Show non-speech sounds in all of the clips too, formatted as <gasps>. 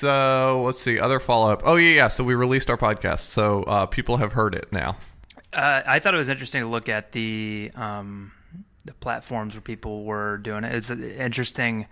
So let's see. Other follow up. Oh yeah, yeah. So we released our podcast, so uh, people have heard it now. Uh, I thought it was interesting to look at the um, the platforms where people were doing it. It's interesting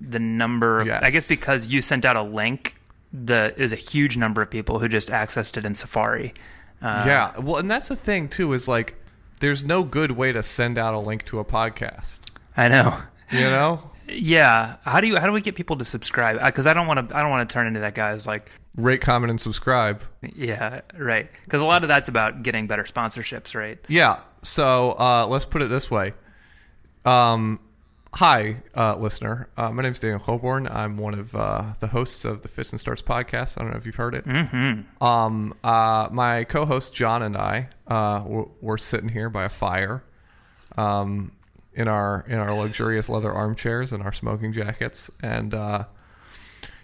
the number. Of, Yes. I guess because you sent out a link, the it was a huge number of people who just accessed it in Safari. Uh, yeah. Well, and that's the thing too. Is like, there's no good way to send out a link to a podcast. I know. You know, Yeah. How do you how do we get people to subscribe? Because I don't want to I don't want to turn into that guy who's like, rate, comment, and subscribe. yeah, right. Because a lot of that's about getting better sponsorships, right? Yeah. So uh, let's put it this way. Um, hi, uh, listener. Uh, my name is Daniel Coburn. I'm one of uh, the hosts of the Fits and Starts podcast. I don't know if you've heard it. Mm-hmm. Um, uh, my co-host John and I uh, we're, we're sitting here by a fire, um, in our in our luxurious leather armchairs and our smoking jackets, and uh,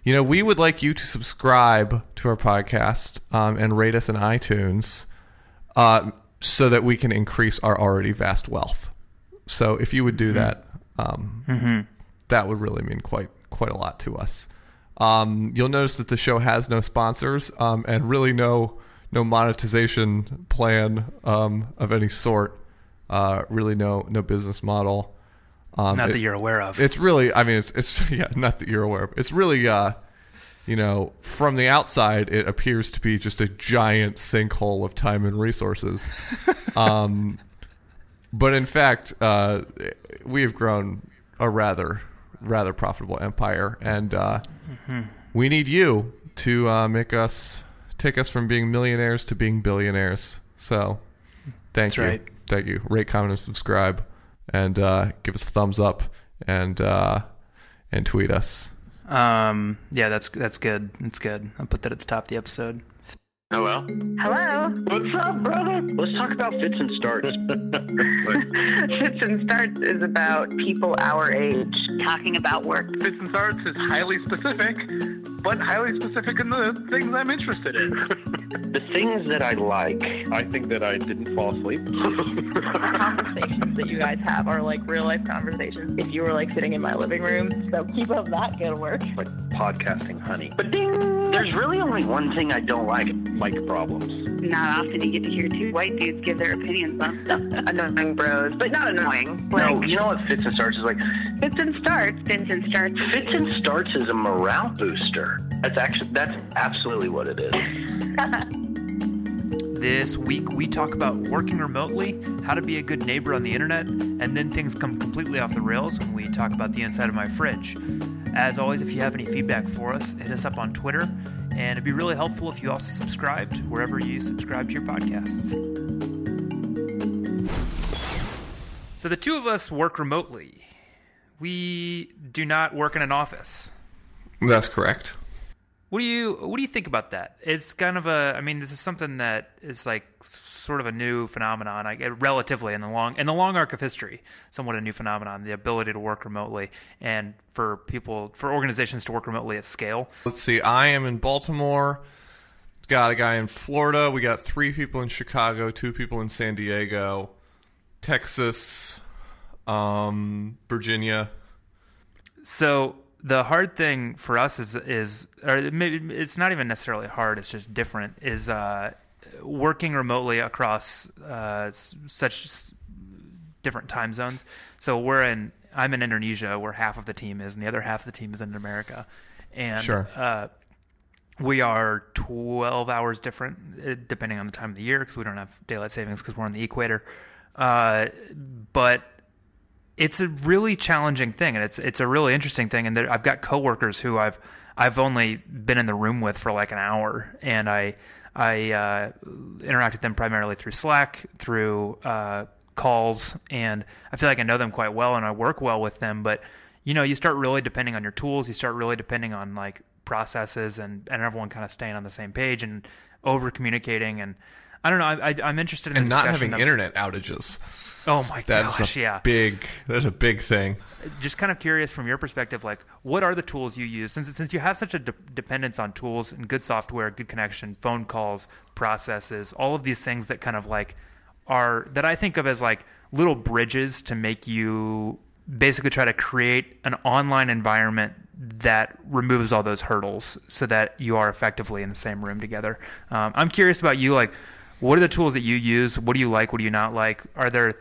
you know we would like you to subscribe to our podcast um, and rate us in iTunes uh, so that we can increase our already vast wealth. So if you would do that, um, that would really mean quite quite a lot to us. Um, you'll notice that the show has no sponsors um, and really no no monetization plan um, of any sort. Uh, really no no business model. Um, Not it- that you're aware of. it's really i mean it's it's <laughs> yeah not that you're aware of it's really uh you know from the outside it appears to be just a giant sinkhole of time and resources <laughs> um but in fact uh we have grown a rather rather profitable empire and uh we need you to uh make us take us from being millionaires to being billionaires so thank That's you right. Thank you rate comment and subscribe and uh, give us a thumbs up and uh, and tweet us Um, yeah, that's that's good. That's good. I'll put that at the top of the episode. Hello? Hello. What's up, brother? Let's talk about fits and starts. <laughs> Fits and Starts is about people our age talking about work. Fits and Starts is highly specific, but highly specific in the things I'm interested in. <laughs> the things that I like. I think that I didn't fall asleep. The <laughs> conversations that you guys have are like real life conversations. If you were like sitting in my living room, so keep up that good work. like podcasting, honey. But ding! There's really only one thing I don't like. Mic problems. Not often you get to hear two white dudes give their opinions on stuff. <laughs> annoying bros, but not annoying. No, you know what fits and starts is like? Fits and Starts. Fits and Starts. Fits and starts is a morale booster. That's actually that's absolutely what it is. <laughs> This week, we talk about working remotely, how to be a good neighbor on the internet, and then things come completely off the rails when we talk about the inside of my fridge. As always, if you have any feedback for us, hit us up on Twitter, and it'd be really helpful if you also subscribed wherever you subscribe to your podcasts. So, the two of us work remotely. We do not work in an office. that's correct What do you what do you think about that? It's kind of a I mean this is something that is like sort of a new phenomenon, I get relatively in the long in the long arc of history, somewhat a new phenomenon, the ability to work remotely and for people for organizations to work remotely at scale. let's see i am in baltimore got a guy in florida we got three people in chicago two people in san diego texas um, virginia So the hard thing for us is is or maybe it's not even necessarily hard, it's just different is uh, working remotely across uh, such different time zones. So we're in I'm in Indonesia where half of the team is and the other half of the team is in America. And Sure. uh, we are 12 hours different uh, depending on the time of the year because we don't have daylight savings because we're on the equator. Uh, but it's a really challenging thing and it's it's a really interesting thing and there, I've got coworkers who I've I've only been in the room with for like an hour and I I uh, interact with them primarily through Slack through uh, calls and I feel like I know them quite well and I work well with them but you know you start really depending on your tools you start really depending on like processes and and everyone kind of staying on the same page and over communicating and I don't know I, I, I'm interested in and the not having of- internet outages oh my that's gosh a yeah big that's a big thing just kind of curious from your perspective like what are the tools you use since since you have such a de- dependence on tools and good software good connection phone calls processes all of these things that kind of like are that i think of as like little bridges to make you basically try to create an online environment that removes all those hurdles so that you are effectively in the same room together. Um, I'm curious about you. Like, what are the tools that you use? What do you like? What do you not like? Are there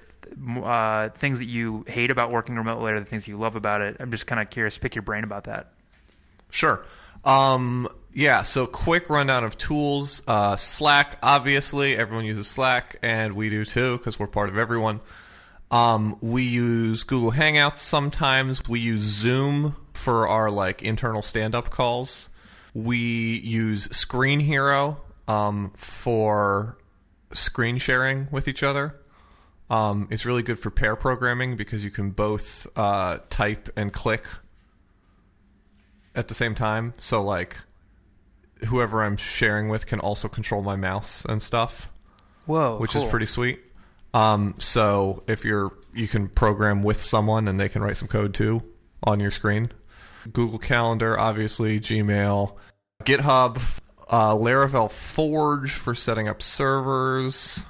uh, things that you hate about working remotely? Or the things you love about it? I'm just kind of curious. Pick your brain about that. Sure. Um, yeah, so quick rundown of tools. Uh, Slack, obviously, everyone uses Slack, and we do too because we're part of everyone. Um, we use Google Hangouts sometimes. We use Zoom for our like internal stand-up calls. We use Screenhero um, for screen sharing with each other. Um, it's really good for pair programming because you can both uh, type and click at the same time. So like whoever I'm sharing with can also control my mouse and stuff, Whoa, which cool. is pretty sweet. Um, so if you're you can program with someone and they can write some code too on your screen. Google Calendar, obviously, Gmail, GitHub, uh, Laravel Forge for setting up servers,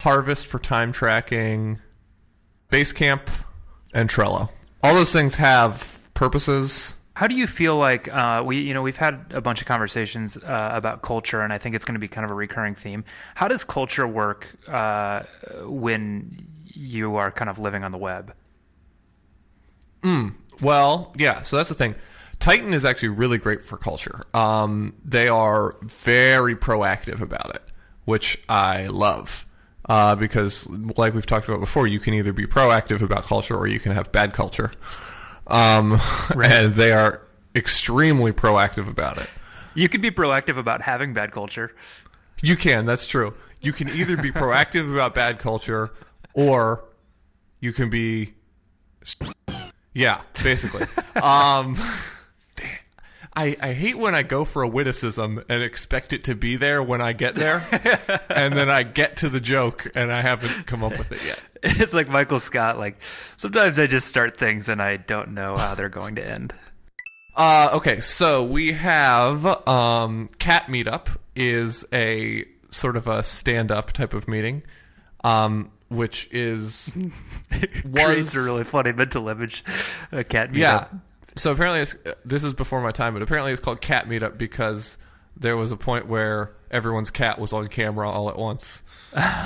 Harvest for time tracking, Basecamp, and Trello. All those things have purposes. How do you feel like uh, we, you know, we've had a bunch of conversations uh, about culture, and I think it's going to be kind of a recurring theme. How does culture work uh, when you are kind of living on the web? Well, yeah, so that's the thing. Tighten is actually really great for culture. Um, they are very proactive about it, which I love. Uh, because, like we've talked about before, you can either be proactive about culture or you can have bad culture. Um, <laughs> And they are extremely proactive about it. You could be proactive about having bad culture. You can, that's true. You can either be proactive <laughs> about bad culture or you can be Yeah, basically. <laughs> um. I, I hate when I go for a witticism and expect it to be there when I get there, <laughs> and then I get to the joke and I haven't come up with it yet. <laughs> It's like Michael Scott. Like sometimes I just start things and I don't know how they're going to end. Uh, okay, so we have um, Cat Meetup is a sort of a stand-up type of meeting, um, which is <laughs> Creates a really funny mental image. A cat meetup. yeah. So apparently, it's, this is before my time, but apparently it's called Cat Meetup because there was a point where everyone's cat was on camera all at once,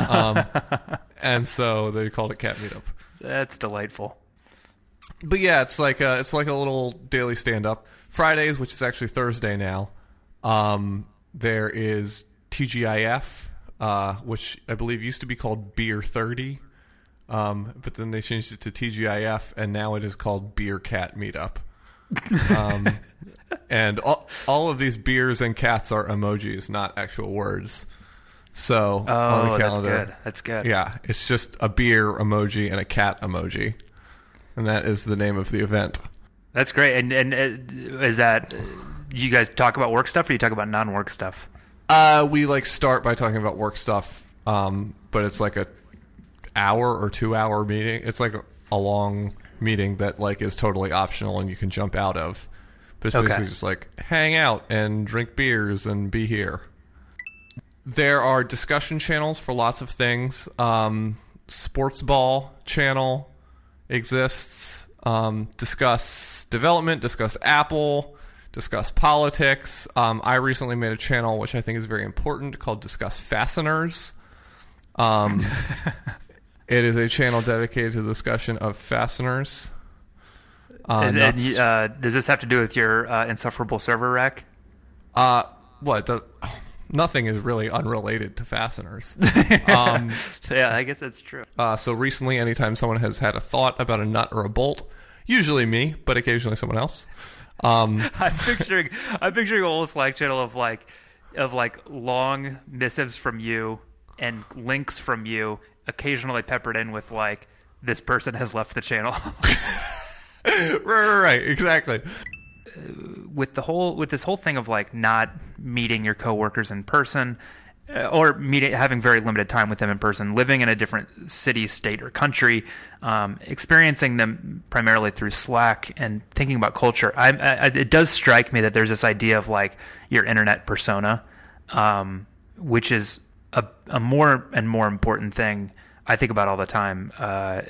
um, <laughs> and so they called it Cat Meetup. that's delightful. But yeah, it's like a, it's like a little daily stand up. Fridays, which is actually Thursday now, um, there is TGIF, uh, which I believe used to be called Beer Thirty, um, but then they changed it to TGIF, and now it is called Beer Cat Meetup. Um, and all, all of these beers and cats are emojis, not actual words. So on Oh, the that's good. That's good. yeah, it's just a beer emoji and a cat emoji, and that is the name of the event. That's great. And and uh, is that you guys talk about work stuff or you talk about non-work stuff? Uh, we like start by talking about work stuff, um, but it's like a hour or two hour meeting. It's like a, a long meeting that like is totally optional and you can jump out of. But it's Okay. basically just like hang out and drink beers and be here. There are discussion channels for lots of things. Um, Sports Ball channel exists. Um, discuss development, discuss Apple, discuss politics. Um, I recently made a channel which I think is very important called Discuss Fasteners. Um, <laughs> it is a channel dedicated to the discussion of fasteners. Uh, And- and, uh, does this have to do with your uh, insufferable server rack? Uh, what? <sighs> Nothing is really unrelated to fasteners. <laughs> um, yeah, I guess that's true. uh, so recently, anytime someone has had a thought about a nut or a bolt, usually me, but occasionally someone else. Um, <laughs> I'm picturing I'm picturing a whole Slack channel of like of like long missives from you and links from you, occasionally peppered in with like this person has left the channel. <laughs> <laughs> right, right, right, exactly. with the whole with this whole thing of like not meeting your coworkers in person uh, or meeting having very limited time with them in person living in a different city state or country um, experiencing them primarily through slack and thinking about culture I, I, it does strike me that there's this idea of like your internet persona um, which is a, a more and more important thing I think about all the time. Uh,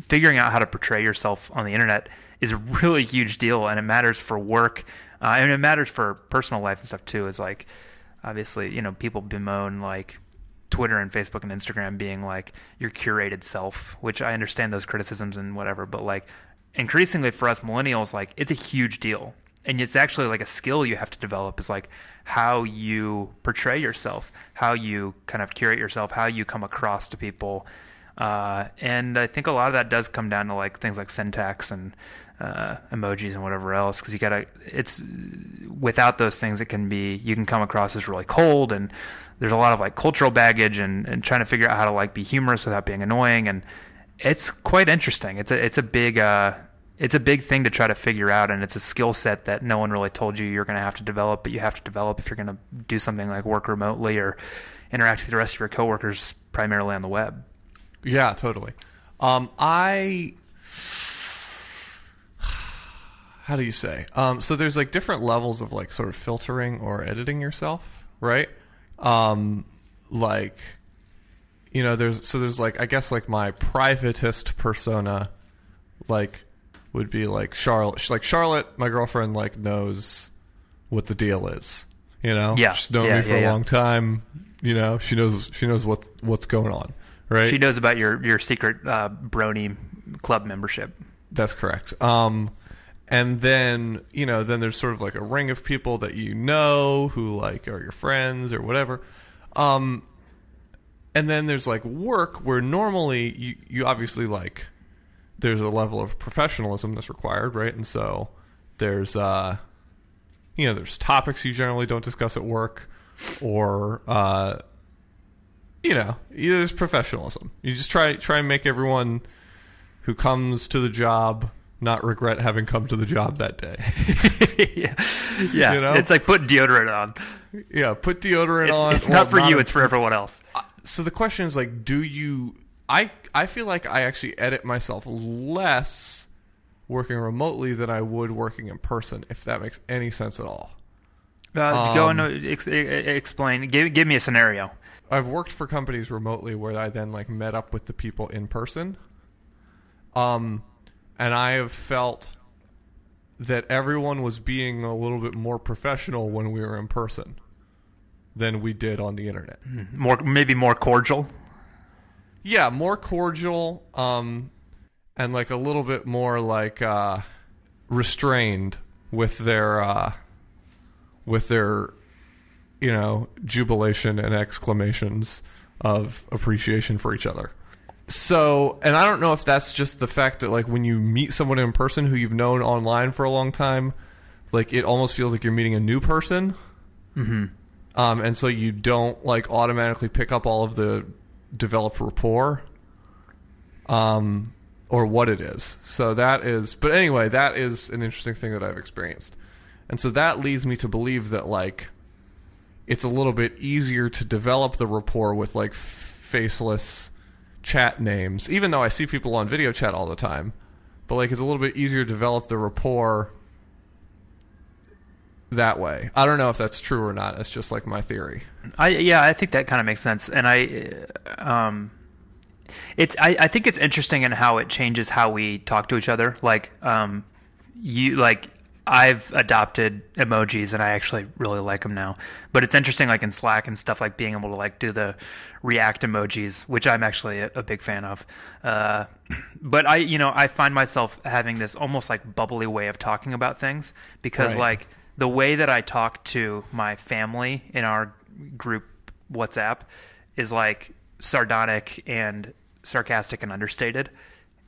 figuring out how to portray yourself on the internet is a really huge deal, and it matters for work, uh, and it matters for personal life and stuff too. Is like, obviously, you know, people bemoan like Twitter and Facebook and Instagram being like your curated self, which I understand those criticisms and whatever, but like increasingly for us millennials, like it's a huge deal. And it's actually like a skill you have to develop is like how you portray yourself, how you kind of curate yourself, how you come across to people. Uh, and I think a lot of that does come down to like things like syntax and uh, emojis and whatever else. Because you gotta, it's without those things, it can be you can come across as really cold, and there's a lot of like cultural baggage and, and trying to figure out how to like be humorous without being annoying, and it's quite interesting. It's a it's a big uh, it's a big thing to try to figure out, and it's a skill set that no one really told you you're going to have to develop, but you have to develop if you're going to do something like work remotely or interact with the rest of your coworkers primarily on the web. Yeah, totally. Um, I how do you say? Um, so there's like different levels of like sort of filtering or editing yourself, right? Um, like you know, there's so there's like I guess like my privatist persona, like would be like Charlotte. Like Charlotte, my girlfriend, like knows what the deal is. You know, Yeah. she's known Yeah, me for yeah, a yeah. long time. You know, she knows she knows what what's going on, right? She knows about your your secret uh, Brony club membership. That's correct. Um, and then you know, then there's sort of like a ring of people that you know who like are your friends or whatever. Um, and then there's like work where normally you you obviously like there's a level of professionalism that's required, right? And so there's uh, you know, there's topics you generally don't discuss at work, or uh, you know, there's professionalism. You just try try and make everyone who comes to the job not regret having come to the job that day. <laughs> yeah, yeah. You know? It's like putting deodorant on. yeah, put deodorant It's, on. it's Well, not for you. a- It's for everyone else. so the question is like, do you? I I feel like I actually edit myself less working remotely than I would working in person, if that makes any sense at all. Uh, go Um, and ex- explain. Give give me a scenario. I've worked for companies remotely where I then like met up with the people in person. Um, and I have felt that everyone was being a little bit more professional when we were in person than we did on the internet. More maybe more cordial. Yeah, more cordial, um, and like a little bit more like uh, restrained with their uh, with their you know jubilation and exclamations of appreciation for each other. So, and I don't know if that's just the fact that like when you meet someone in person who you've known online for a long time, like it almost feels like you're meeting a new person. Mm-hmm. Um, and so you don't like automatically pick up all of the developed rapport, um, or what it is. So that is, but anyway, that is an interesting thing that I've experienced, and so that leads me to believe that like it's a little bit easier to develop the rapport with like faceless chat names, even though I see people on video chat all the time. But like, it's a little bit easier to develop the rapport that way. I don't know if that's true or not. It's just like my theory. I yeah, I think that kind of makes sense, and I, um, it's I, I think it's interesting in how it changes how we talk to each other. Like, um, you like I've adopted emojis, and I actually really like them now. But it's interesting, like in Slack and stuff, like being able to like do the React emojis, which I'm actually a, a big fan of. Uh, <clears throat> but I, you know, I find myself having this almost like bubbly way of talking about things because Right. like the way that I talk to my family in our group WhatsApp is like sardonic and sarcastic and understated.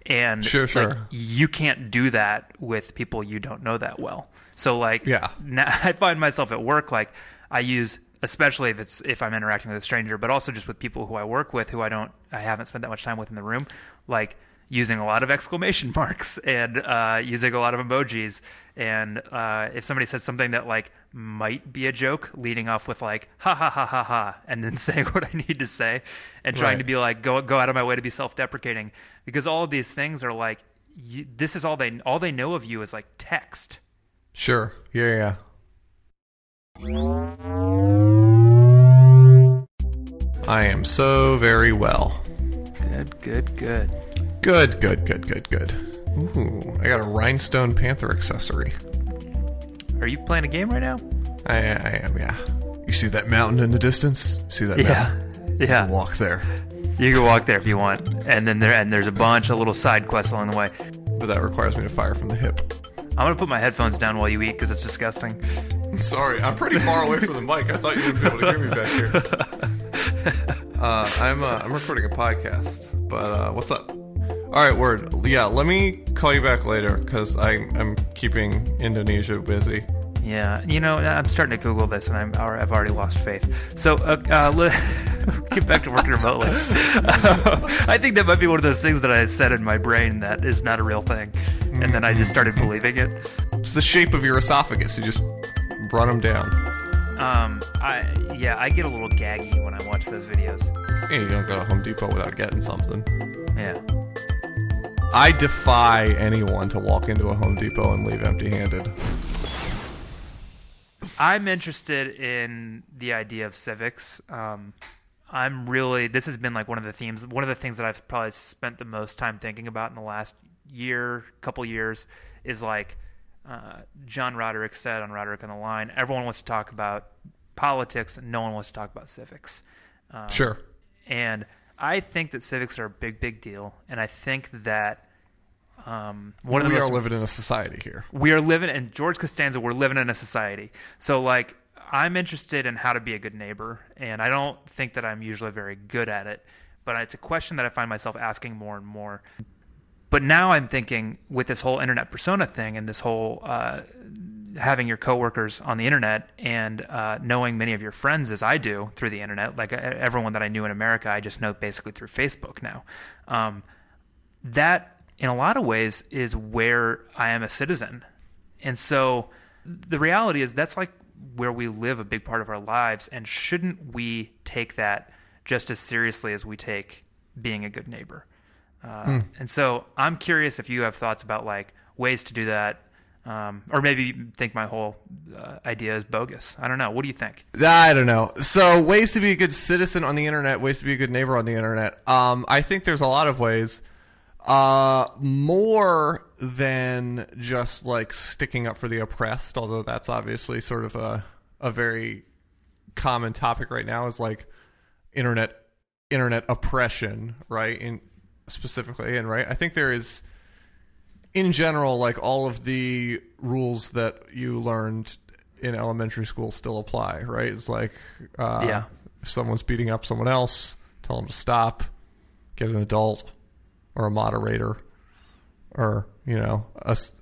And Sure, sure. like, you can't do that with people you don't know that well. So like Yeah. <laughs> now I find myself at work like I use especially if it's if I'm interacting with a stranger, but also just with people who I work with who I don't I haven't spent that much time with in the room, like using a lot of exclamation <laughs> marks and uh, using a lot of emojis. And uh, if somebody says something that like might be a joke, leading off with like ha ha ha ha ha, and then <laughs> saying what I need to say, and trying Right. to be like go go out of my way to be self deprecating, because all of these things are like you, this is all they all they know of you is like text. Sure. Yeah, yeah. I am so very well. Good, good. Good, good, good, good, good. Good. Ooh, I got a rhinestone panther accessory. Are you playing a game right now? I, I am, yeah. You see that mountain in the distance? See that mountain? <laughs> Yeah. Walk there. You can walk there if you want. And then there and there's a bunch of little side quests along the way. But that requires me to fire from the hip. I'm gonna put my headphones down while you eat because it's disgusting. I'm sorry, I'm pretty far away from the mic. I thought you would be able to hear me back here. <laughs> Uh, I'm uh, I'm recording a podcast, but uh, what's up? All right, word. Yeah, let me call you back later because I'm keeping Indonesia busy. Yeah, you know, I'm starting to Google this, and I'm I've already lost faith. So, uh, uh, <laughs> let, get back to working remotely. <laughs> I think that might be one of those things that I said in my brain that is not a real thing, and then I just started believing it. It's the shape of your esophagus. You just run them down. Um, I yeah, I get a little gaggy when I watch those videos. And you don't go to Home Depot without getting something. Yeah. I defy anyone to walk into a Home Depot and leave empty-handed. I'm interested in the idea of civics. Um, I'm really this has been like one of the themes, one of the things that I've probably spent the most time thinking about in the last year, couple years, is like uh, John Roderick said on Roderick on the Line. Everyone wants to talk about politics, no one wants to talk about civics. Um, Sure. and I think that civics are a big, big deal, and I think that um, one of the we most are living in a society here. we are living and George Costanza we're living in a society. So like I'm interested in how to be a good neighbor and I don't think that I'm usually very good at it but it's a question that I find myself asking more and more. But now I'm thinking with this whole internet persona thing and this whole uh, having your coworkers on the internet and uh, knowing many of your friends as I do through the internet like everyone that I knew in America I just know basically through Facebook now. Um, that in a lot of ways is where I am a citizen. And so the reality is that's like where we live a big part of our lives and shouldn't we take that just as seriously as we take being a good neighbor? Uh, And so I'm curious if you have thoughts about like ways to do that. Um, or maybe you think my whole uh, idea is bogus. I don't know. What do you think? I don't know. So, ways to be a good citizen on the internet, ways to be a good neighbor on the internet. Um, I think there's a lot of ways. Uh, more than just like sticking up for the oppressed, although that's obviously sort of a a very common topic right now is like internet internet oppression, right? In specifically, and right, I think there is in general, like all of the rules that you learned in elementary school still apply, right? It's like, uh, Yeah. if someone's beating up someone else, tell them to stop, get an adult or a moderator or, you know,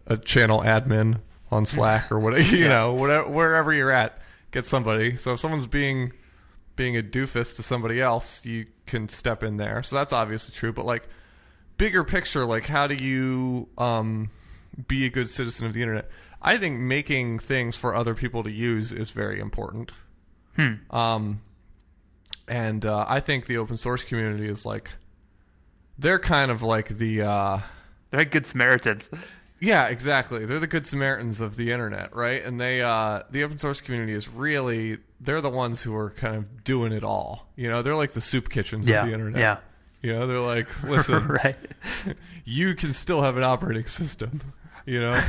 a channel admin on Slack or whatever, <laughs> you know, whatever, wherever you're at, get somebody. So if someone's being, being a doofus to somebody else, you can step in there. So that's obviously true, but like, bigger picture, like how do you um, be a good citizen of the internet? I think making things for other people to use is very important. Um, and uh, I think the open source community is like they're kind of like the uh, They're like good Samaritans. yeah, exactly. They're the good Samaritans of the internet, right? And they uh the open source community is really they're the ones who are kind of doing it all. You know, they're like the soup kitchens Yeah. of the internet. Yeah. You know, they're like, <laughs> listen, right. <laughs> you can still have an operating system, you know?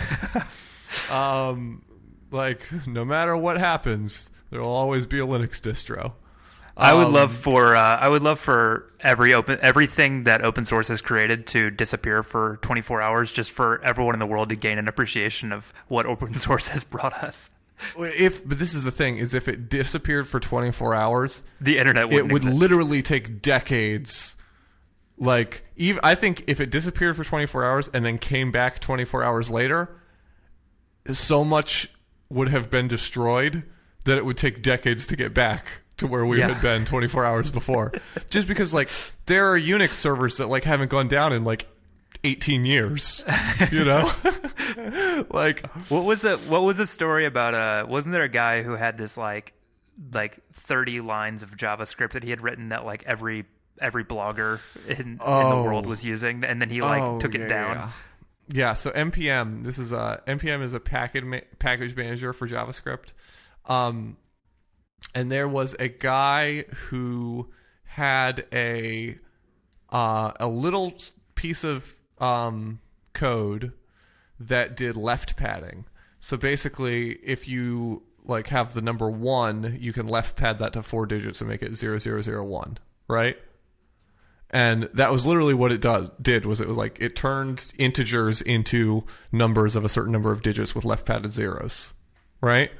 <laughs> um like no matter what happens, there'll always be a Linux distro. I would Um, love for uh, I would love for every open everything that open source has created to disappear for 24 hours, just for everyone in the world to gain an appreciation of what open <laughs> source has brought us. if but this is the thing is if it disappeared for 24 hours, The internet it wouldn't exist. literally take decades like even i think if it disappeared for 24 hours and then came back 24 hours later so much would have been destroyed that it would take decades to get back to where we Yeah. had been 24 hours before <laughs> just because like there are unix servers that like haven't gone down in like 18 years you know <laughs> like What was the what was the story about? Uh, wasn't there a guy who had this like like 30 lines of JavaScript that he had written that like every every blogger in, in the Oh. world was using, and then he like Oh, took yeah, it down. Yeah, yeah, so npm, this is a npm is a package ma- package manager for JavaScript, um, and there was a guy who had a uh, a little piece of um, code that did left padding. So basically, if you like have the number one, you can left pad that to four digits and make it zero zero zero one, right? And that was literally what it does did was it was like it turned integers into numbers of a certain number of digits with left padded zeros, right?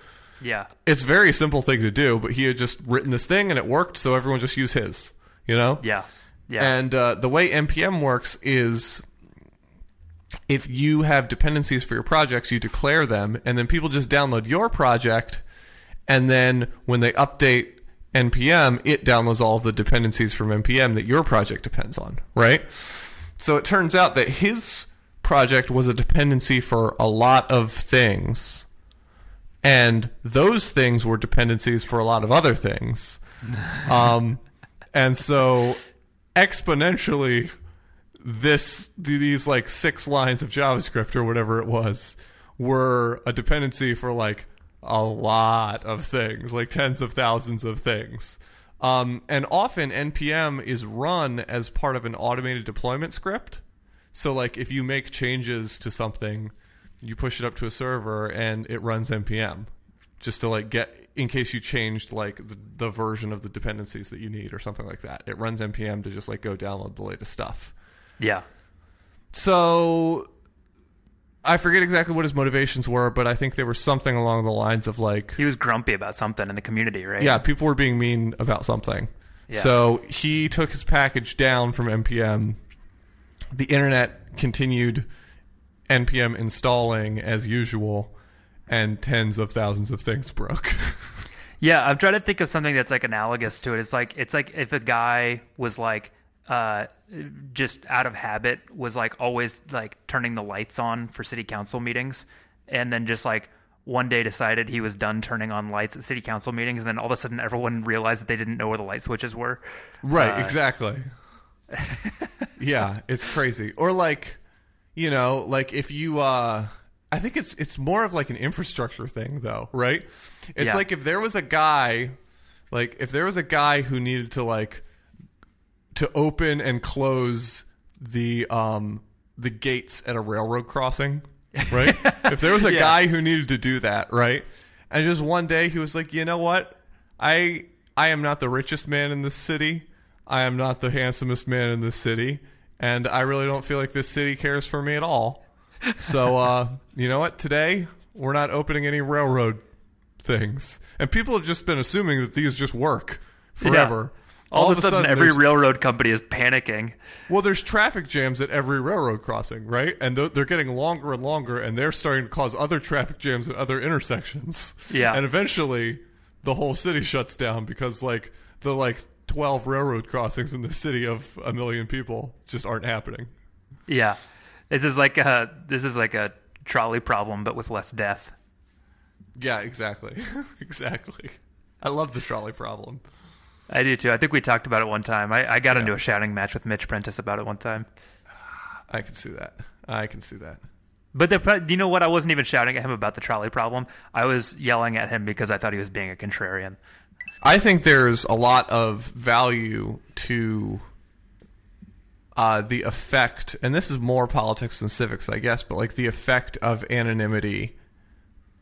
Yeah. It's a very simple thing to do, but he had just written this thing and it worked, so everyone just use his, you know? Yeah. Yeah. And uh, the way npm works is if you have dependencies for your projects, you declare them, and then people just download your project, and then when they update npm, it downloads all the dependencies from npm that your project depends on, right? So it turns out that his project was a dependency for a lot of things, and those things were dependencies for a lot of other things. Um, and so exponentially this these like six lines of javascript or whatever it was were a dependency for like a lot of things like tens of thousands of things um, and often npm is run as part of an automated deployment script so like if you make changes to something you push it up to a server and it runs npm just to like get in case you changed like the, the version of the dependencies that you need or something like that it runs npm to just like go download the latest stuff yeah. so i forget exactly what his motivations were but i think they were something along the lines of like He was grumpy about something in the community, right? yeah people were being mean about something Yeah. so he took his package down from npm the internet continued npm installing as usual and tens of thousands of things broke <laughs> Yeah, I'm trying to think of something that's like analogous to it. It's like it's like if a guy was like uh just out of habit was like always like turning the lights on for city council meetings and then just like one day decided he was done turning on lights at city council meetings and then all of a sudden everyone realized that they didn't know where the light switches were. Right, Uh, exactly. <laughs> yeah, it's crazy. Or like, you know, like if you uh I think it's it's more of like an infrastructure thing though, right? It's Yeah. like if there was a guy like if there was a guy who needed to like to open and close the um the gates at a railroad crossing, right? <laughs> if there was a Yeah. guy who needed to do that, right? And just one day he was like, "You know what? I I am not the richest man in this city. I am not the handsomest man in this city, and I really don't feel like this city cares for me at all. So, uh, <laughs> you know what? Today we're not opening any railroad things, and people have just been assuming that these just work forever. All, of a sudden, every railroad company is panicking. well, there's traffic jams at every railroad crossing, right? And th- they're getting longer and longer, and they're starting to cause other traffic jams at other intersections. Yeah. And eventually, the whole city shuts down because, like, the like 12 railroad crossings in the city of a million people just aren't happening. Yeah. This is like a this is like a trolley problem but with less death. Yeah, exactly, <laughs> exactly. I love the trolley problem. I do too. I think we talked about it one time. I, I got into a shouting match with Mitch Prentice about it one time. I can see that. I can see that. But the, you know what? I wasn't even shouting at him about the trolley problem. I was yelling at him because I thought he was being a contrarian. I think there's a lot of value to uh, the effect, and this is more politics than civics, I guess, but like the effect of anonymity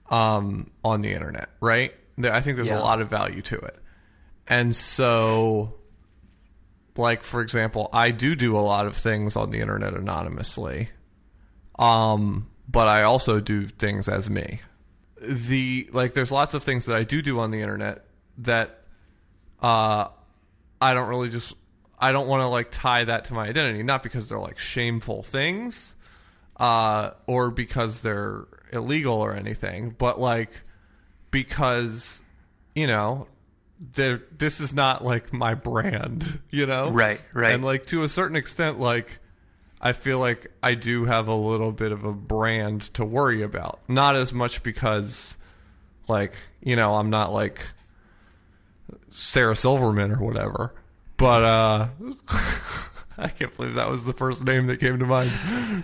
um, on the internet, right? I think there's Yeah. a lot of value to it. And so, like, for example, I do do a lot of things on the internet anonymously, um, but I also do things as me the like there's lots of things that I do do on the internet that uh I don't really just I don't want to like tie that to my identity not because they're like shameful things uh or because they're illegal or anything but like because you know this is not like my brand <laughs> you know Right, right. and like to a certain extent like I feel like I do have a little bit of a brand to worry about. Not as much because, like, you know, I'm not like Sarah Silverman or whatever. But, uh, <laughs> I can't believe that was the first name that came to mind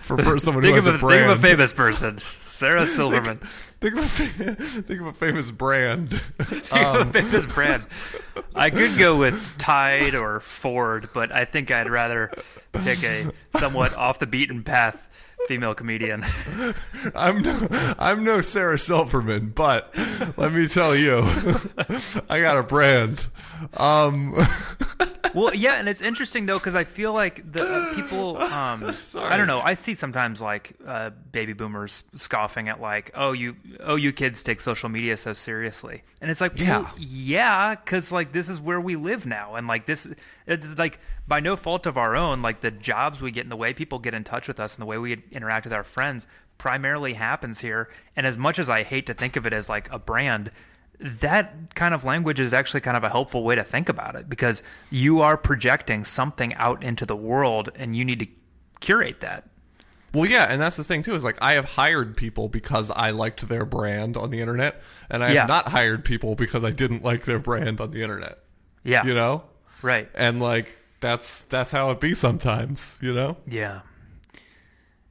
for, for <laughs> someone who Think has of, a a, brand. think of a famous person, Sarah Silverman. <laughs> Think of a, think of a famous brand. Think of a famous brand. I could go with Tide or Ford, but I think I'd rather pick a somewhat off the beaten path female comedian. <laughs> I'm no, I'm no Sarah Silverman, but let me tell you, <laughs> I got a brand. Um, <laughs> well, yeah, and it's interesting though because I feel like the uh, people. Um, I don't know. I see sometimes like uh, baby boomers scoffing at like, "Oh, you, oh, you kids take social media so seriously," and it's like, Yeah. well, yeah, because like this is where we live now, and like this, it's like by no fault of our own, like the jobs we get and the way people get in touch with us and the way we interact with our friends primarily happens here. And as much as I hate to think of it as like a brand, that kind of language is actually kind of a helpful way to think about it because you are projecting something out into the world and you need to curate that. well, yeah, and that's the thing too. Is like I have hired people because I liked their brand on the internet, and I Yeah. have not hired people because I didn't like their brand on the internet. Yeah. You know, Right. and like that's that's how it be sometimes. You know. Yeah.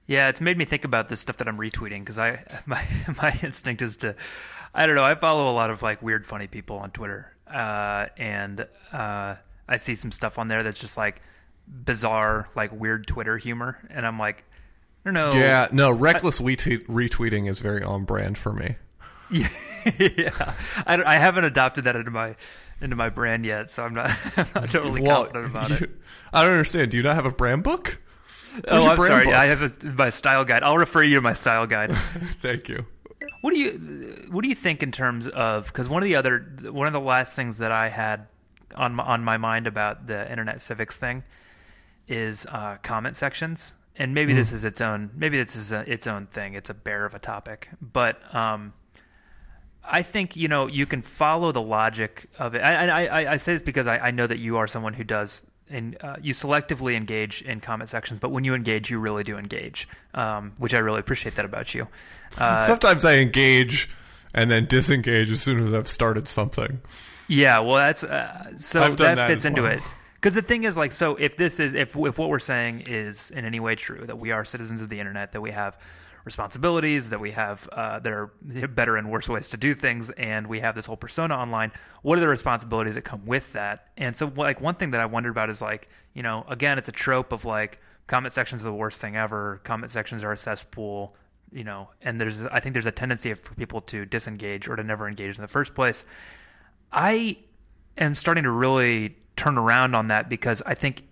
Yeah, it's made me think about this stuff that I'm retweeting because I <laughs> my <laughs> my instinct is to I don't know, I follow a lot of like weird funny people on Twitter. Uh and uh I see some stuff on there that's just like bizarre, like weird Twitter humor and I'm like I don't know. Yeah, no, reckless retweet, retweeting is very on brand for me. yeah. <laughs> yeah. I, I haven't adopted that into my into my brand yet, so I'm not, <laughs> I'm not totally Well, confident about you- it. <laughs> I don't understand. Do you not have a brand book? Where's Oh, I'm sorry. book? I have a, my style guide. I'll refer you to my style guide. <laughs> Thank you. What do you what do you think in terms of because one of the other one of the last things that I had on my, on my mind about the internet civics thing is uh, comment sections, and maybe this is its own maybe this is a, its own thing. It's a bear of a topic, but um, I think you know you can follow the logic of it. I I, I, say this because I, I know that you are someone who does. And uh, you selectively engage in comment sections, but when you engage, you really do engage, um, which I really appreciate that about you. Uh, Sometimes I engage and then disengage as soon as I've started something. Yeah, well, that's uh, so that, that fits into well. it. Because the thing is, like, so if this is if if what we're saying is in any way true that we are citizens of the internet, that we have responsibilities, that we have uh, there are better and worse ways to do things, and we have this whole persona online. What are the responsibilities that come with that? And so, like, one thing that I wondered about is like, you know, again, it's a trope of like comment sections are the worst thing ever. Comment sections are a cesspool. You know, and there's I think there's a tendency for people to disengage or to never engage in the first place. I am starting to really turn around on that because I think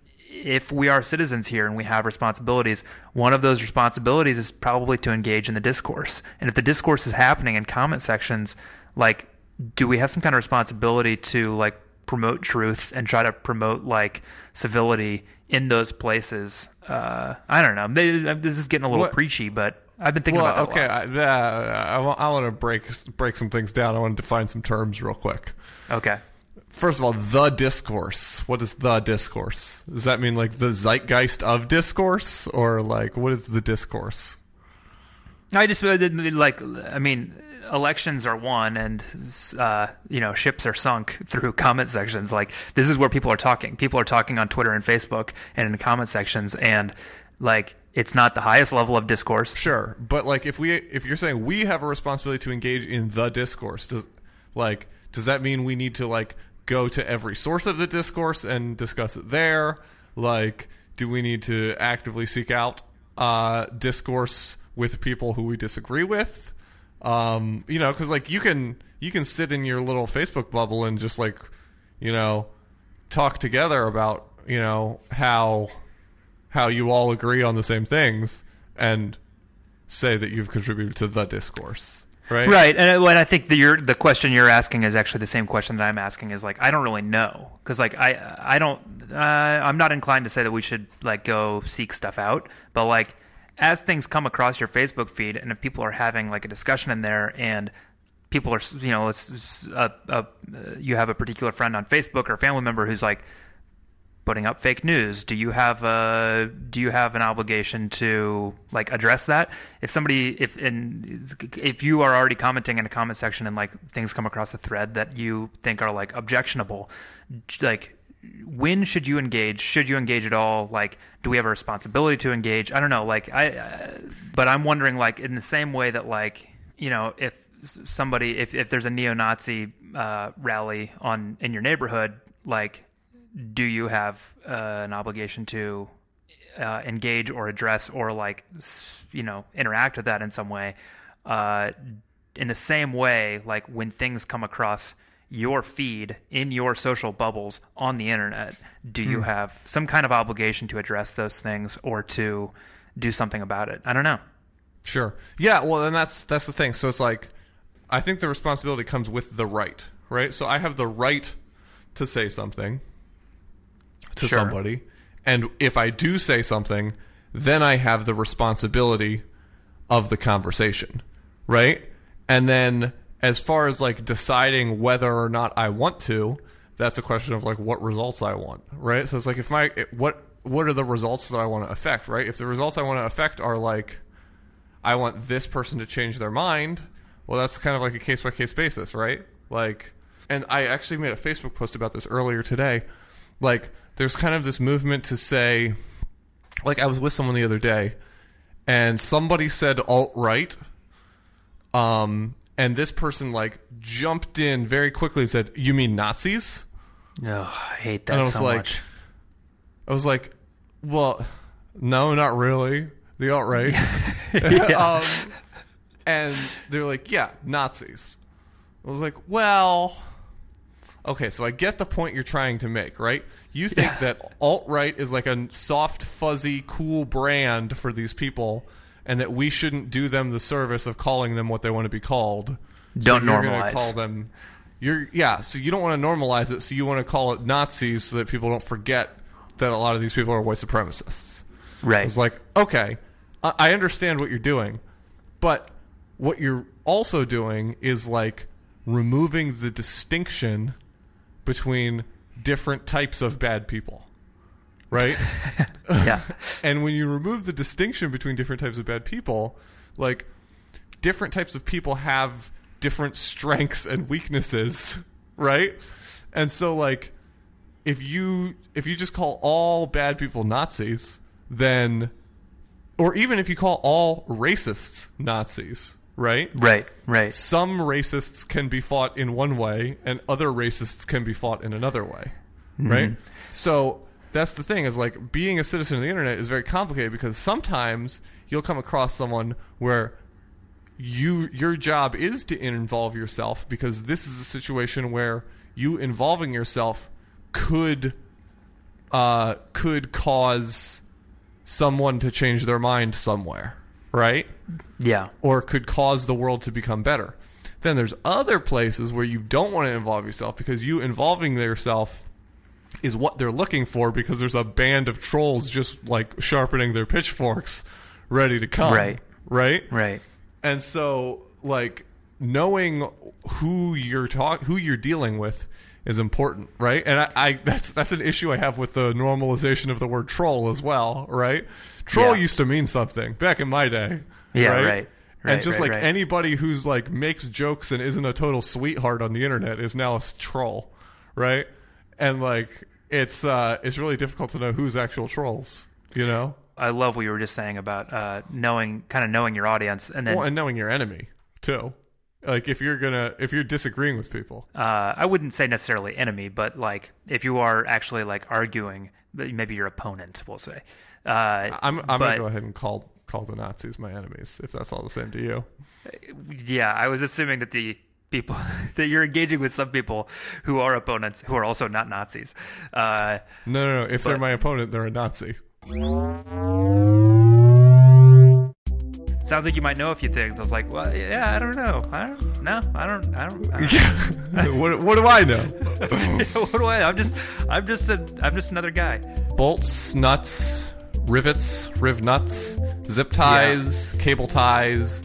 if we are citizens here and we have responsibilities, one of those responsibilities is probably to engage in the discourse. And if the discourse is happening in comment sections, like, do we have some kind of responsibility to like promote truth and try to promote like civility in those places? Uh, I don't know. Maybe This is getting a little What- preachy, but I've been thinking Well, about that. okay. I, uh, I, want to break break some things down. I want to define some terms real quick. Okay. First of all, the discourse. What is the discourse? Does that mean like the zeitgeist of discourse, or like what is the discourse? I just like I mean elections are won and uh, you know ships are sunk through <laughs> comment sections like this is where people are talking people are talking on Twitter and Facebook and in the comment sections and like it's not the highest level of discourse Sure, but like if we if you're saying we have a responsibility to engage in the discourse, does like does that mean we need to like go to every source of the discourse and discuss it there? Like, do we need to actively seek out uh, discourse with people who we disagree with? Um, you know, because like you can you can sit in your little Facebook bubble and just like you know talk together about you know how how you all agree on the same things and say that you've contributed to the discourse, right? right. And uh, what I think the the question you're asking is actually the same question that I'm asking is like I don't really know. Because like I I don't uh, I'm not inclined to say that we should like go seek stuff out. But like as things come across your Facebook feed and if people are having like a discussion in there and people are you know it's a, a, you have a particular friend on Facebook or a family member who's like putting up fake news do you have a do you have an obligation to like address that if somebody if in if you are already commenting in a comment section and like things come across a thread that you think are like objectionable like when should you engage? Should you engage at all? Like, do we have a responsibility to engage? I don't know. Like, I, uh, but I'm wondering, like, in the same way that, like, you know, if somebody, if, if there's a neo-Nazi uh, rally on in your neighborhood, like, do you have uh, an obligation to uh, engage or address or like you know interact with that in some way? Uh, in the same way, like when things come across your feed in your social bubbles on the internet, do you have some kind of obligation to address those things or to do something about it? I don't know. Sure. Yeah. Well, and that's that's the thing. So it's like, I think the responsibility comes with the right, right? So I have the right to say something to Sure. somebody, and if I do say something, then I have the responsibility of the conversation, right? And then as far as like deciding whether or not I want to, that's a question of like what results I want, right? So it's like if my what what are the results that I want to affect, right? If the results I want to affect are like I want this person to change their mind, well that's kind of like a case by case basis, right? Like and I actually made a Facebook post about this earlier today. Like there's kind of this movement to say like I was with someone the other day and somebody said alt right um and this person like jumped in very quickly and said you mean nazis Oh, I hate and that I was so like, much. I was like, well, no, not really. The alt right. <laughs> <laughs> um, and they're like, yeah, Nazis. I was like, well, okay, so I get the point you're trying to make, right? You think that alt right is like a soft, fuzzy, cool brand for these people, and that we shouldn't do them the service of calling them what they want to be called. Don't so normalize. Call them. You're yeah. So you don't want to normalize it. So you want to call it Nazis so that people don't forget that a lot of these people are white supremacists. Right. It's like, okay, I I understand what you're doing, but what you're also doing is like removing the distinction between different types of bad people. Right? <laughs> yeah. <laughs> and when you remove the distinction between different types of bad people, like different types of people have different strengths and weaknesses, right? And so like if you if you just call all bad people Nazis, then or even if you call all racists Nazis, right? Right. Right. Some racists can be fought in one way and other racists can be fought in another way, right? So that's the thing is like being a citizen of the internet is very complicated because sometimes you'll come across someone where you your job is to involve yourself because this is a situation where you involving yourself could uh could cause someone to change their mind somewhere, right? Yeah. or could cause the world to become better. Then there's other places where you don't want to involve yourself because you involving yourself is what they're looking for because there's a band of trolls just like sharpening their pitchforks ready to come. Right. Right? Right. And so like knowing who you're talk who you're dealing with is important, right? And I, I that's that's an issue I have with the normalization of the word troll as well, right? Troll Yeah. used to mean something back in my day. Yeah, right. right. and just right, like right. anybody who's like makes jokes and isn't a total sweetheart on the internet is now a troll, right? And like it's uh it's really difficult to know who's actual trolls, you know? I love what you were just saying about uh, knowing, kind of knowing your audience, and then Well, and knowing your enemy too. Like if you're gonna if you're disagreeing with people, uh, I wouldn't say necessarily enemy, but like if you are actually like arguing, maybe your opponent, we'll say. Uh, I'm I'm but- gonna go ahead and call call the Nazis my enemies if that's all the same to you. yeah, I was assuming that the people <laughs> that you're engaging with some people who are opponents who are also not Nazis. Uh, No, no, no. If they're my opponent, they're a Nazi. sounds like you might know a few things. I was like, well, yeah, I don't know. I don't. No, I don't. I don't. I don't <laughs> <laughs> what what do I know? what do I? I'm just. I'm just a. I'm just another guy. Bolts, nuts, rivets, riv nuts, zip ties, cable ties.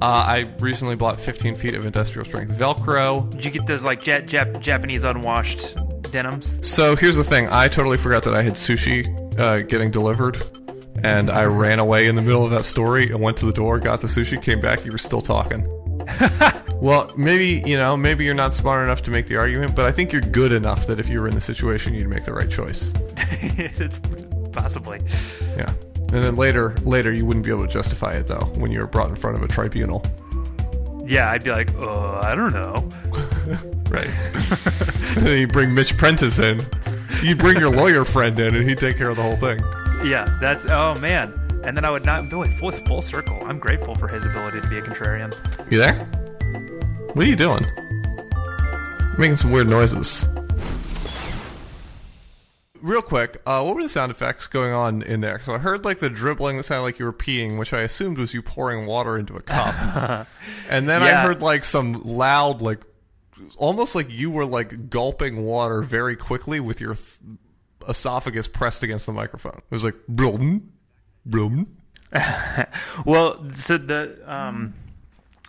Uh, I recently bought 15 feet of industrial strength Velcro. Did you get those like Jap- Jap- Japanese unwashed denims? So here's the thing: I totally forgot that I had sushi uh, getting delivered, and I ran away in the middle of that story and went to the door, got the sushi, came back. You were still talking. <laughs> Well, maybe you know, maybe you're not smart enough to make the argument, but I think you're good enough that if you were in the situation, you'd make the right choice. <laughs> it's possibly. Yeah. And then later, later you wouldn't be able to justify it though when you were brought in front of a tribunal. Yeah, I'd be like, uh, I don't know. <laughs> Right. then you bring Mitch Prentice in. You bring your lawyer friend in, and he'd take care of the whole thing. Yeah, that's oh man. And then I would not boy full full circle. I'm grateful for his ability to be a contrarian. You there? What are you doing? Making some weird noises. Real quick, uh, what were the sound effects going on in there? So I heard like the dribbling that sounded like you were peeing, which I assumed was you pouring water into a cup. <laughs> and then I heard like some loud, like almost like you were like gulping water very quickly with your th- esophagus pressed against the microphone. It was like brum, brum. <laughs> Well, so the um,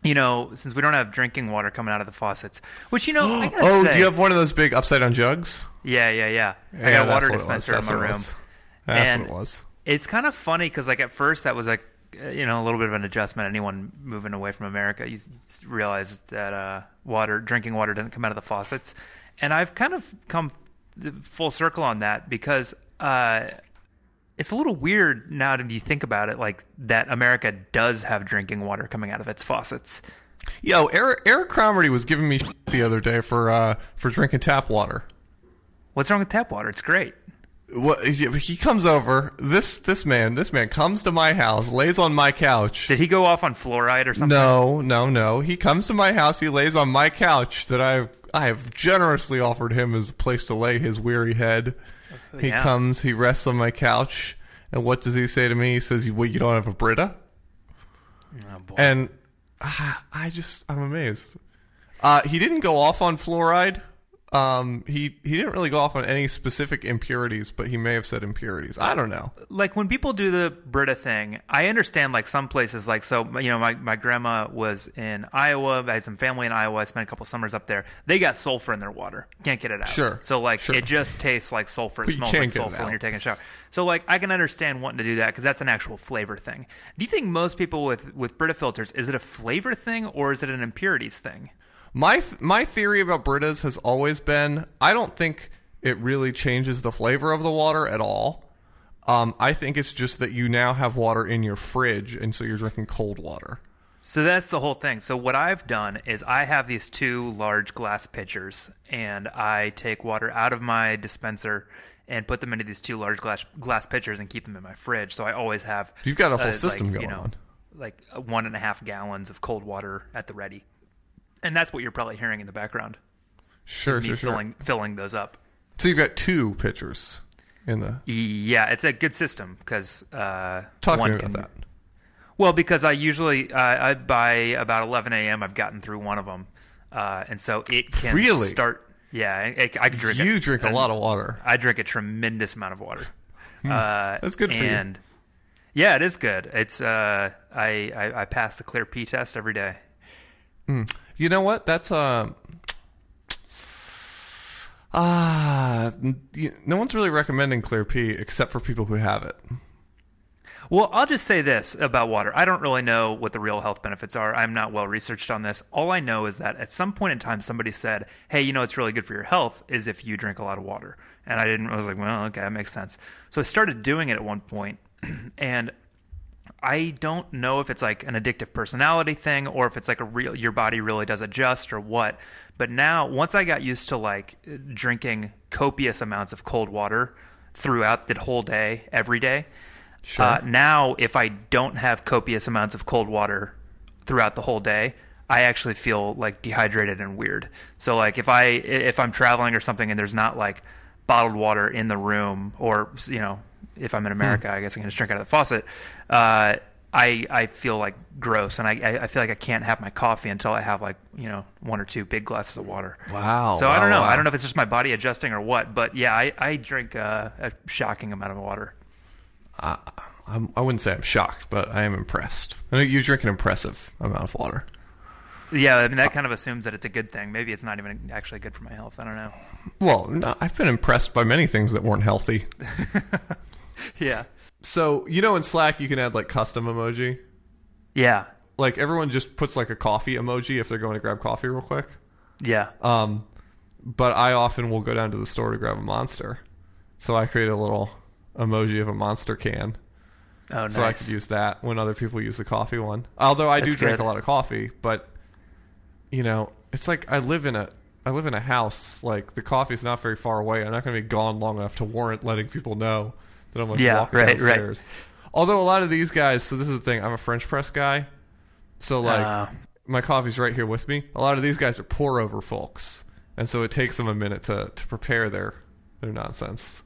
you know, since we don't have drinking water coming out of the faucets, which you know, I <gasps> gotta Oh, say, do you have one of those big upside down jugs? yeah, yeah, yeah. I got a water what it was. dispenser in my room. That's And- what it was. It's kind of funny because like at first that was like uh, you know a little bit of an adjustment. Anyone moving away from America, you realize that uh, water, drinking water, doesn't come out of the faucets, and I've kind of come full circle on that because uh, it's a little weird now that you think about it, like that America does have drinking water coming out of its faucets. Yo, Eric, Eric Cromarty was giving me shit the other day for uh, for drinking tap water. What's wrong with tap water? It's great. What he he comes over. This this man this man comes to my house, lays on my couch. Did he go off on fluoride or something? No, no, no. He comes to my house. He lays on my couch that I've I have generously offered him as a place to lay his weary head. He yeah. comes. He rests on my couch. And what does he say to me? He says, "You? You don't have a Brita?" Oh, boy. And ah, I just I'm amazed. Uh, he didn't go off on fluoride. Um, he he didn't really go off on any specific impurities, but he may have said impurities. I don't know. like when people do the Brita thing, I understand like some places like so you know my, my grandma was in Iowa. I had some family in Iowa. I spent a couple summers up there. They got sulfur in their water. Can't get it out. Sure, So like sure. it just tastes like sulfur. It But smells like sulfur when you're taking a shower. So like I can understand wanting to do that because that's an actual flavor thing. Do you think most people with with Brita filters is it a flavor thing or is it an impurities thing? My th- my theory about Britas has always been I don't think it really changes the flavor of the water at all. Um, I think it's just that you now have water in your fridge, and so you're drinking cold water. So that's the whole thing. So what I've done is I have these two large glass pitchers, and I take water out of my dispenser and put them into these two large glass glass pitchers and keep them in my fridge. So I always have You've got a whole uh, system like, going you know, on. like one and a half gallons of cold water at the ready, and that's what you're probably hearing in the background. Sure, sure, sure. filling filling those up. So you've got two pitchers in the. Yeah, it's a good system because uh, Talk to one me about can, that. Well, because I usually uh, I, by about 11 a.m. I've gotten through one of them, uh, and so it can Really? start. Yeah, I, I can drink. You a, drink a lot of water. I drink a tremendous amount of water. Uh, That's good for you. and, Yeah, it is good. It's uh, I, I I pass the clear P test every day. You know what? That's uh Ah, no one's really recommending Clear P except for people who have it. Well, I'll just say this about water. I don't really know what the real health benefits are. I'm not well researched on this. All I know is that at some point in time, somebody said, "Hey, you know, it's really good for your health is if you drink a lot of water." And I didn't. I was like, "Well, okay, that makes sense." So I started doing it at one point, <clears throat> and I don't know if it's like an addictive personality thing or if it's like a real your body really does adjust or what. But now once I got used to like drinking copious amounts of cold water throughout the whole day every day. Uh, now if I don't have copious amounts of cold water throughout the whole day, I actually feel like dehydrated and weird. So like if I if I'm traveling or something and there's not like bottled water in the room or you know if I'm in America, I guess I can just drink out of the faucet. Uh, I I feel like gross, and I I- I feel like I can't have my coffee until I have like you know one or two big glasses of water. Wow, So I don't know. wow. I don't know if it's just my body adjusting or what, but yeah, I I drink uh, a shocking amount of water. I'm, I wouldn't say I'm shocked, but I am impressed. I know you drink an impressive amount of water. Yeah, I mean that kind of assumes that it's a good thing. Maybe it's not even actually good for my health. I don't know. Well, no, I've been impressed by many things that weren't healthy. <laughs> <laughs> Yeah. So you know, in Slack you can add like custom emoji. Yeah. like everyone just puts like a coffee emoji if they're going to grab coffee real quick. Yeah. Um, but I often will go down to the store to grab a monster, so I create a little emoji of a monster can, Oh, nice. so I could use that when other people use the coffee one. Although I do drink good. a lot of coffee, but you know, it's like I live in a I live in a house. Like the coffee's not very far away. I'm not going to be gone long enough to warrant letting people know that I'm like Yeah, walking right, right. Although a lot of these guys, so this is the thing. I'm a French press guy, so like Uh, my coffee's right here with me. A lot of these guys are pour over folks, and so it takes them a minute to, to prepare their their nonsense.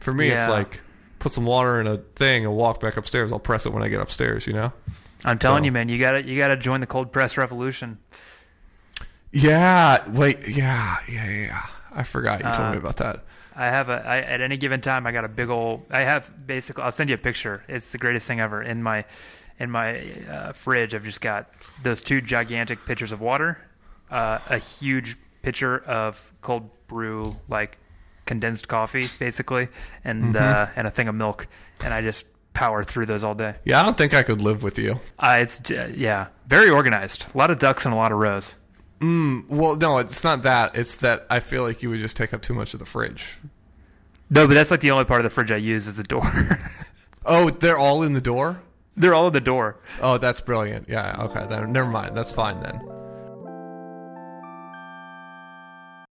For me, it's like put some water in a thing and walk back upstairs. I'll press it when I get upstairs. You know? I'm telling So- you, man, you gotta you gotta join the cold press revolution. Yeah. Wait. Yeah. Yeah. Yeah. yeah. I forgot you told Uh, me about that. I have a I, at any given time I got a big old I have basically I'll send you a picture. It's the greatest thing ever in my in my uh, fridge. I've just got those two gigantic pitchers of water, uh, a huge pitcher of cold brew like condensed coffee basically, and uh, and a thing of milk, and I just power through those all day. Yeah. I don't think I could live with you. Uh, it's j- yeah, very organized. A lot of ducks and a lot of rows. Mm, well, no, it's not that. It's that I feel like you would just take up too much of the fridge. No, but that's like the only part of the fridge I use is the door. <laughs> Oh, they're all in the door. They're all in the door. Oh, that's brilliant. Yeah. Okay. Then never mind. That's fine then.